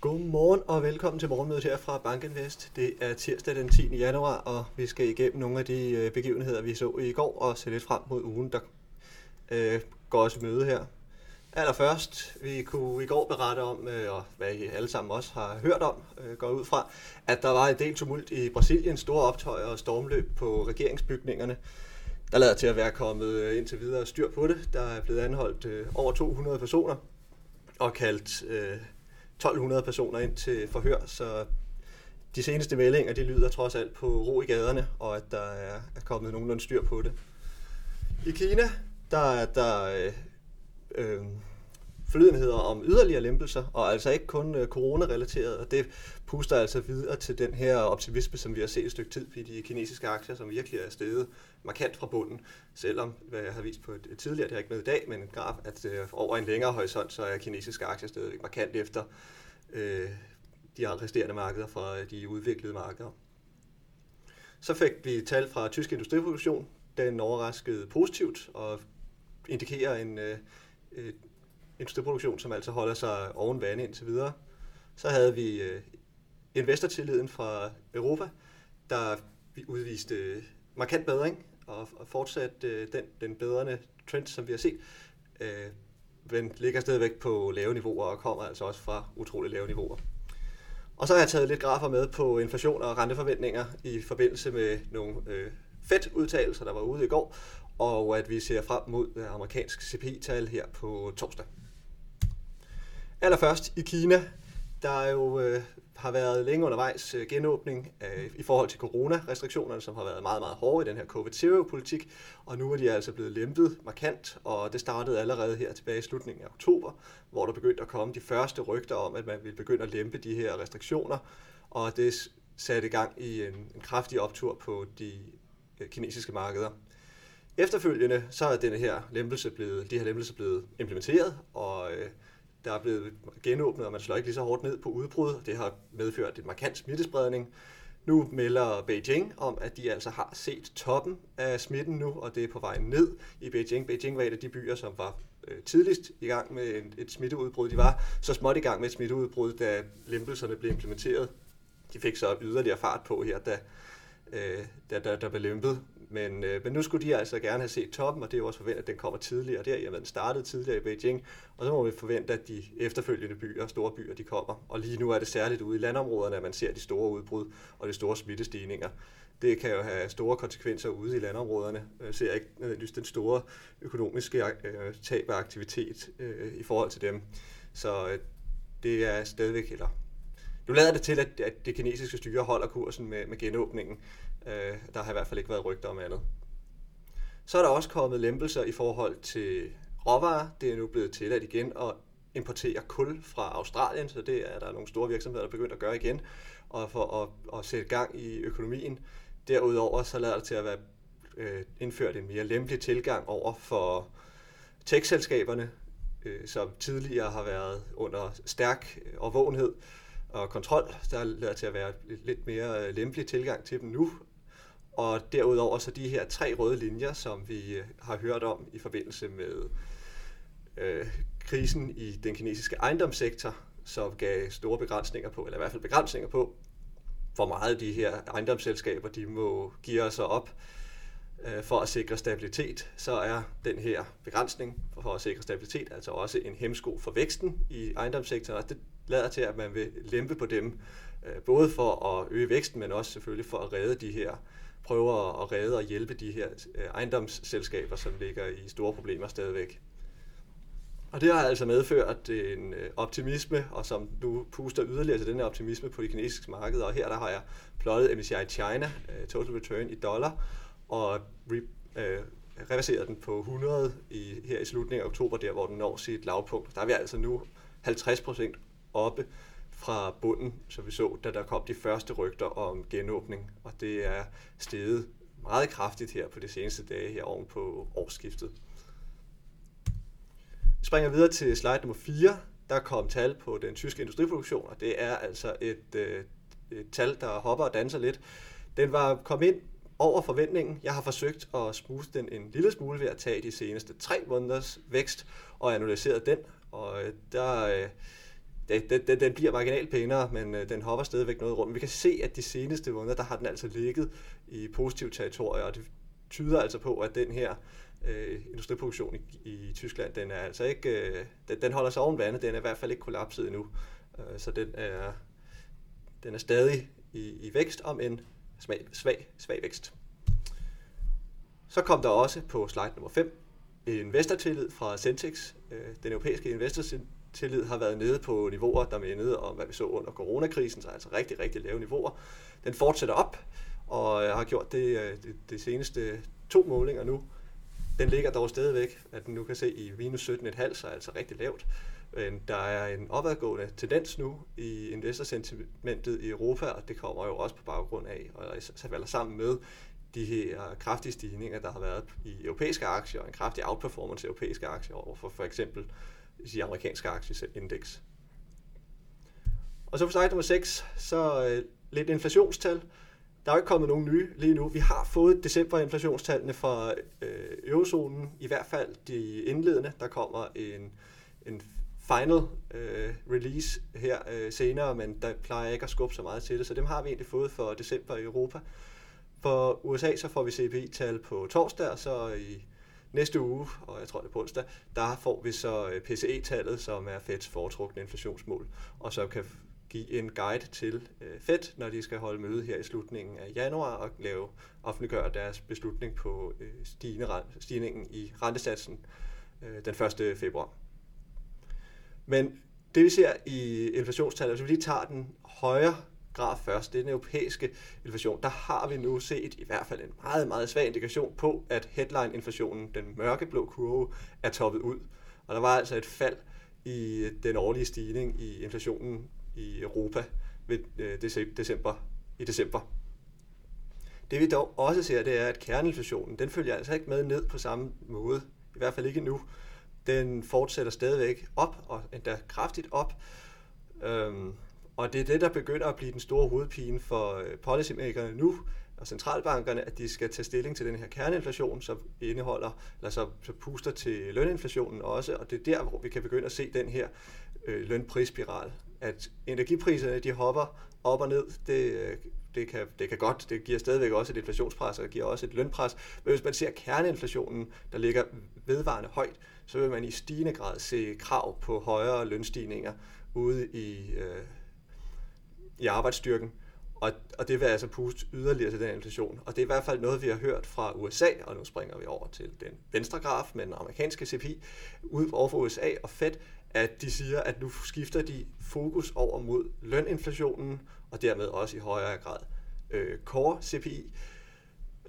Godmorgen og velkommen til morgenmødet her fra Bankinvest. Det er tirsdag den 10. januar, og vi skal igennem nogle af de øh, begivenheder, vi så i går, og se lidt frem mod ugen, der øh, går os møde her. Allerførst, vi kunne i går berette om, øh, og hvad I alle sammen også har hørt om, øh, går ud fra, at der var en del tumult i Brasilien, store optøjer og stormløb på regeringsbygningerne. Der lader til at være kommet øh, indtil videre styr på det. Der er blevet anholdt øh, over 200 personer og kaldt øh, 1200 personer ind til forhør, så de seneste meldinger, de lyder trods alt på ro i gaderne, og at der er, er kommet nogenlunde styr på det. I Kina, der er der øh, øh, forlydenheder om yderligere lempelser, og altså ikke kun øh, corona-relateret, og det puster altså videre til den her optimisme, som vi har set et stykke tid i de kinesiske aktier, som virkelig er steget markant fra bunden, selvom, hvad jeg har vist på et, tidligere, det har ikke med i dag, men en graf, at øh, over en længere horisont, så er kinesiske aktier stadigvæk markant efter øh, de resterende markeder fra øh, de udviklede markeder. Så fik vi tal fra tysk industriproduktion. Den overraskede positivt og indikerer en øh, industriproduktion, som altså holder sig oven vand indtil videre. Så havde vi øh, investortilliden fra Europa, der udviste øh, markant bedring og, og fortsat øh, den, den bedrende trend, som vi har set, øh, men ligger stadigvæk på lave niveauer og kommer altså også fra utrolig lave niveauer. Og så har jeg taget lidt grafer med på inflation og renteforventninger i forbindelse med nogle øh, Fed-udtalelser, der var ude i går, og at vi ser frem mod øh, amerikansk CPI-tal her på torsdag. Allerførst i Kina, der jo øh, har været længe undervejs øh, genåbning øh, i forhold til coronarestriktionerne, som har været meget, meget hårde i den her COVID-0-politik, og nu er de altså blevet lempet markant, og det startede allerede her tilbage i slutningen af oktober, hvor der begyndte at komme de første rygter om, at man ville begynde at lempe de her restriktioner, og det satte i gang i en, en kraftig optur på de øh, kinesiske markeder. Efterfølgende så er denne her lempelse blevet, de her lempelser blevet implementeret, og øh, der er blevet genåbnet, og man slår ikke lige så hårdt ned på udbrud. Det har medført en markant smittespredning. Nu melder Beijing om, at de altså har set toppen af smitten nu, og det er på vej ned i Beijing. Beijing var et af de byer, som var øh, tidligst i gang med en, et smitteudbrud. De var så småt i gang med et smitteudbrud, da lempelserne blev implementeret. De fik så yderligere fart på her, da, øh, da, da der blev lempet. Men, øh, men nu skulle de altså gerne have set toppen, og det er jo også forventet, at den kommer tidligere der. Jamen, den startede tidligere i Beijing, og så må vi forvente, at de efterfølgende byer, store byer, de kommer. Og lige nu er det særligt ude i landområderne, at man ser de store udbrud og de store smittestigninger. Det kan jo have store konsekvenser ude i landområderne. Jeg ser ikke nødvendigvis den store økonomiske øh, tab af aktivitet øh, i forhold til dem. Så øh, det er stadigvæk, eller nu lader det til, at, at det kinesiske styre holder kursen med, med genåbningen. Øh, der har i hvert fald ikke været rygter om andet. Så er der også kommet lempelser i forhold til råvarer. Det er nu blevet tilladt igen at importere kul fra Australien, så det er der nogle store virksomheder, der er begyndt at gøre igen, og for at, at sætte gang i økonomien. Derudover så lader det til at være øh, indført en mere lempelig tilgang over for tech-selskaberne, øh, som tidligere har været under stærk overvågenhed og kontrol. Der lader til at være lidt mere øh, lempelig tilgang til dem nu, og derudover så de her tre røde linjer, som vi øh, har hørt om i forbindelse med øh, krisen i den kinesiske ejendomssektor, som gav store begrænsninger på, eller i hvert fald begrænsninger på, hvor meget de her ejendomsselskaber de må give sig op øh, for at sikre stabilitet, så er den her begrænsning for at sikre stabilitet altså også en hemsko for væksten i ejendomssektoren, og det lader til, at man vil lempe på dem, øh, både for at øge væksten, men også selvfølgelig for at redde de her prøver at redde og hjælpe de her øh, ejendomsselskaber, som ligger i store problemer stadigvæk. Og det har altså medført en øh, optimisme, og som nu puster yderligere til den her optimisme på de kinesiske markeder. Og her der har jeg plottet MSCI China, øh, Total Return i dollar, og reverseret den på 100 i, her i slutningen af oktober, der hvor den når sit lavpunkt. Der er vi altså nu 50 procent oppe fra bunden, som vi så, da der kom de første rygter om genåbning, og det er steget meget kraftigt her på de seneste dage her oven på årsskiftet. Vi springer videre til slide nummer 4. Der kom tal på den tyske industriproduktion, og det er altså et, øh, et tal, der hopper og danser lidt. Den var kommet ind over forventningen. Jeg har forsøgt at smuse den en lille smule ved at tage de seneste tre måneders vækst og analyseret den. Og øh, der, øh, den, den, den bliver marginalt pænere, men øh, den hopper stadigvæk noget rundt. Vi kan se, at de seneste måneder, der har den altså ligget i positiv territorie, og det tyder altså på, at den her øh, industriproduktion i, i Tyskland, den er altså ikke, øh, den, den holder sig oven vandet, den er i hvert fald ikke kollapset endnu. Øh, så den er, den er stadig i, i vækst, om en smag, svag, svag vækst. Så kom der også på slide nummer 5 investortillid fra Centex. Øh, den europæiske investortillid tillid har været nede på niveauer, der mindede om, hvad vi så under coronakrisen, så altså rigtig, rigtig lave niveauer. Den fortsætter op, og har gjort det øh, de, de seneste to målinger nu. Den ligger dog stadigvæk, at den nu kan se i minus 17,5, så altså rigtig lavt. Men der er en opadgående tendens nu i investorsentimentet i Europa, og det kommer jo også på baggrund af, og så falder sammen med de her kraftige stigninger, der har været i europæiske aktier, og en kraftig outperformance i europæiske aktier over for for eksempel de amerikanske aktieindeks. Og så for slide nummer 6, så øh, lidt inflationstal. Der er jo ikke kommet nogen nye lige nu. Vi har fået december-inflationstallene fra øh, eurozonen, i hvert fald de indledende. Der kommer en, en final øh, release her øh, senere, men der plejer ikke at skubbe så meget til det, så dem har vi egentlig fået for december i Europa. For USA så får vi CPI-tal på torsdag, og så i næste uge, og jeg tror det er på onsdag, der får vi så øh, PCE-tallet, som er Feds foretrukne inflationsmål, og så kan give en guide til øh, Fed, når de skal holde møde her i slutningen af januar og lave offentliggøre deres beslutning på øh, stigende, stigningen i rentesatsen den 1. februar. Men det vi ser i inflationstallet, hvis vi lige tager den højre grad først, det er den europæiske inflation, der har vi nu set i hvert fald en meget, meget svag indikation på, at headline-inflationen, den mørkeblå kurve, er toppet ud. Og der var altså et fald i den årlige stigning i inflationen i Europa ved øh, december, i december. Det vi dog også ser, det er, at kerneinflationen, den følger altså ikke med ned på samme måde, i hvert fald ikke nu. Den fortsætter stadigvæk op, og endda kraftigt op. Øhm, og det er det, der begynder at blive den store hovedpine for øh, policymakerne nu, og centralbankerne, at de skal tage stilling til den her kerneinflation, som indeholder, eller så, så puster til løninflationen også, og det er der, hvor vi kan begynde at se den her øh, lønprisspiral. At energipriserne, de hopper op og ned, det, øh, det, kan, det kan godt, det giver stadigvæk også et inflationspres, og det giver også et lønpres. Men hvis man ser kerneinflationen, der ligger vedvarende højt, så vil man i stigende grad se krav på højere lønstigninger ude i, øh, i arbejdsstyrken, og, og det vil altså puste yderligere til den inflation. Og det er i hvert fald noget, vi har hørt fra USA, og nu springer vi over til den venstre graf med den amerikanske CPI, ud over for USA og Fed, at de siger, at nu skifter de fokus over mod løninflationen, og dermed også i højere grad øh, core CPI,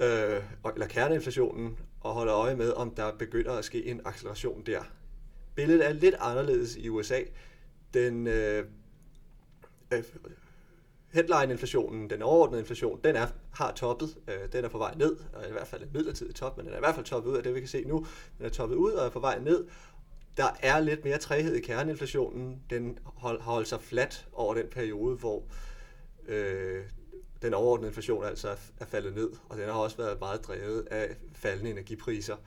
øh, eller kerneinflationen, og holder øje med, om der begynder at ske en acceleration der. Billedet er lidt anderledes i USA. Den øh, øh, headline-inflationen, den overordnede inflation, den er, har toppet. Øh, den er på vej ned, og i hvert fald et midlertidigt top, men den er i hvert fald toppet ud af det, vi kan se nu. Den er toppet ud og er på vej ned. Der er lidt mere træhed i kerneinflationen. Den hold, har holdt sig flat over den periode, hvor øh, den overordnede inflation altså er faldet ned, og den har også været meget drevet af faldende energipriser, øh,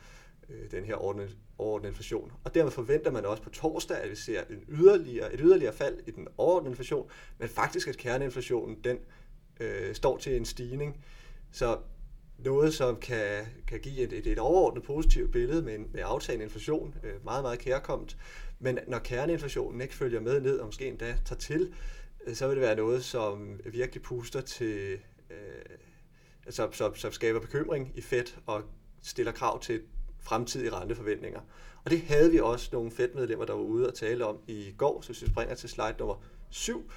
Øh, den her overordnede inflation. Og dermed forventer man også på torsdag, at vi ser en yderligere, et yderligere fald i den overordnede inflation, men faktisk at kerneinflationen den øh, står til en stigning. Så noget, som kan, kan give et, et, et overordnet positivt billede med, en, med aftagende inflation, øh, meget, meget kærkomt. Men når kerneinflationen ikke følger med ned, og måske endda tager til, øh, så vil det være noget, som virkelig puster til, øh, som, som, som skaber bekymring i Fed og stiller krav til fremtidige renteforventninger. Og det havde vi også nogle Fed-medlemmer, der var ude og tale om i går, så hvis vi springer til slide nummer 7,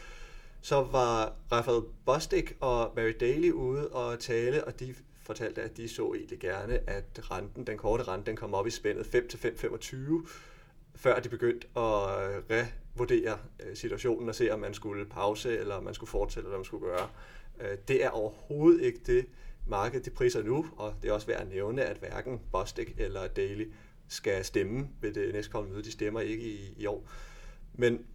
så var Rafael Bostic og Mary Daly ude og tale, og de fortalte, at de så egentlig gerne, at renten, den korte rente, den kom op i spændet 5 til 5,25, før de begyndte at revurdere øh, situationen og se, om man skulle pause, eller om man skulle fortsætte, eller hvad man skulle gøre. Øh, det er overhovedet ikke det, markedet de priser nu, og det er også værd at nævne, at hverken Bostic eller Daily skal stemme ved det næstkommende møde. De stemmer ikke i, i år. Men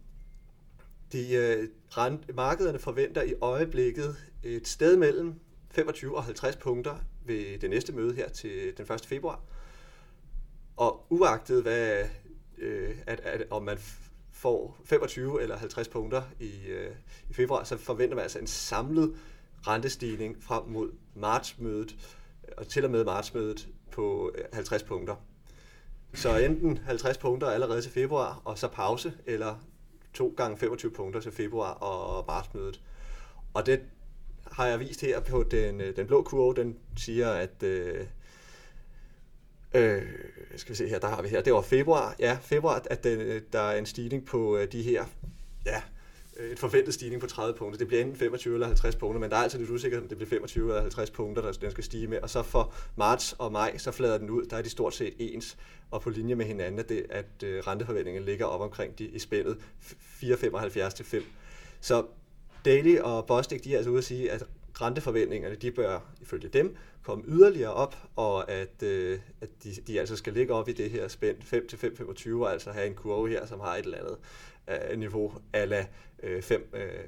de, øh, rent, markederne forventer i øjeblikket et sted mellem 25 og 50 punkter ved det næste møde her til den 1. februar. Og uagtet hvad, øh, at, at, om man får 25 eller 50 punkter i, øh, i februar, så forventer man altså en samlet rentestigning frem mod martsmødet, og til og med martsmødet på øh, 50 punkter. Så enten 50 punkter allerede til februar, og så pause, eller to gange 25 punkter til februar og martsmødet. Og det har jeg vist her på den, øh, den blå kurve, den siger, at øh, øh, skal vi se her, der har vi her, det var februar, ja, februar, at den, øh, der er en stigning på de her, ja, Øh, et forventet stigning på 30 punkter. Det bliver enten 25 eller 50 punkter, men der er altid lidt usikkerhed, om det bliver 25 eller 50 punkter, der den skal stige med. Og så for marts og maj, så flader den ud. Der er de stort set ens og på linje med hinanden, at, det, at øh, renteforventningen ligger op omkring de, i spændet 4,75 til 5. Så Daily og Bostik, de er altså ude at sige, at renteforventningerne, de bør ifølge dem komme yderligere op, og at, øh, at de, de altså skal ligge op i det her spænd 5 til 5,25, og altså have en kurve her, som har et eller andet øh, niveau ala øh, 5, øh,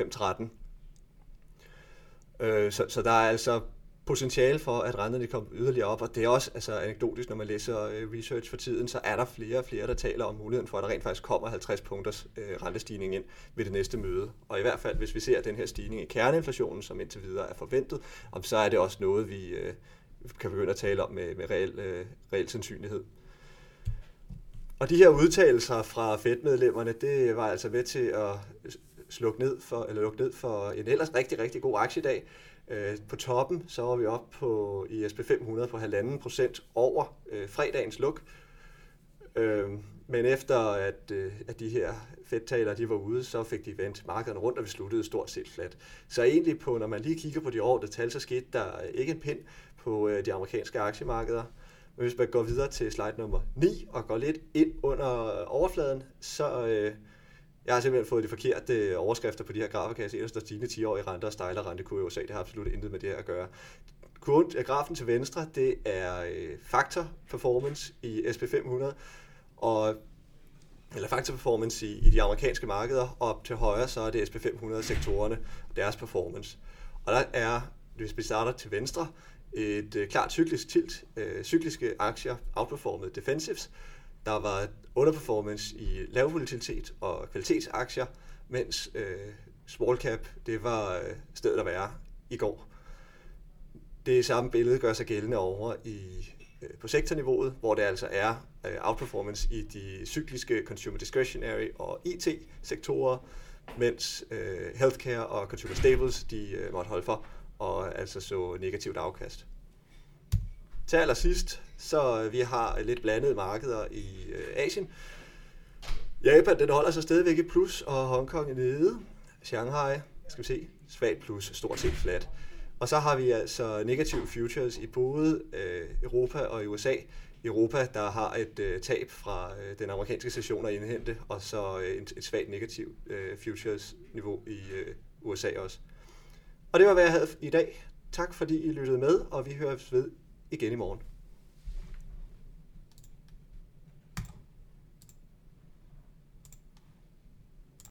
5,13. Øh, så, så der er altså potentiale for, at renterne kommer yderligere op, og det er også altså, anekdotisk, når man læser øh, research for tiden, så er der flere og flere, der taler om muligheden for, at der rent faktisk kommer 50 punkters øh, rentestigning ind ved det næste møde. Og i hvert fald, hvis vi ser den her stigning i kerneinflationen, som indtil videre er forventet, om så er det også noget, vi øh, kan begynde at tale om med, med reel, øh, reel sandsynlighed. Og de her udtalelser fra Fed-medlemmerne, det var altså med til at slukke ned for, eller lukke ned for en ellers rigtig, rigtig god aktiedag. Øh, på toppen så var vi op på i SP 500 på 1,5 procent over øh, fredagens luk. Øh, men efter at, øh, at de her fedtaler de var ude, så fik de vendt markederne rundt, og vi sluttede stort set flat. Så egentlig på, når man lige kigger på de år, der tal, så skete der øh, ikke en pind på øh, de amerikanske aktiemarkeder. Men hvis man går videre til slide nummer 9 og går lidt ind under øh, overfladen, så, øh, jeg har simpelthen fået de forkerte øh, overskrifter på de her grafer, kan jeg se, der står stigende 10-årige renter og stejler rentekurve i USA. Det har absolut intet med det her at gøre. Kurven, grafen til venstre, det er øh, faktor performance i SP500, og eller faktor performance i, i de amerikanske markeder, og op til højre, så er det SP500-sektorerne og deres performance. Og der er, hvis vi starter til venstre, et øh, klart cyklisk tilt. Øh, cykliske aktier outperformede defensives, der var underperformance i lav volatilitet og kvalitetsaktier, mens øh, small cap, det var øh, stedet at være i går. Det samme billede gør sig gældende over i, øh, på sektorniveauet, hvor det altså er øh, outperformance i de cykliske consumer discretionary og IT-sektorer, mens øh, healthcare og consumer staples, de øh, måtte holde for og altså så negativt afkast. Til allersidst, så øh, vi har lidt blandede markeder i øh, Asien. Japan, den holder sig stadigvæk i plus, og Hongkong er nede. Shanghai, skal vi se, svagt plus, stort set flat. Og så har vi altså negative futures i både øh, Europa og i USA. Europa, der har et øh, tab fra øh, den amerikanske session at indhente, og så øh, et, et svagt negativt øh, futures-niveau i øh, USA også. Og det var, hvad jeg havde i dag. Tak fordi I lyttede med, og vi høres ved igen i morgen.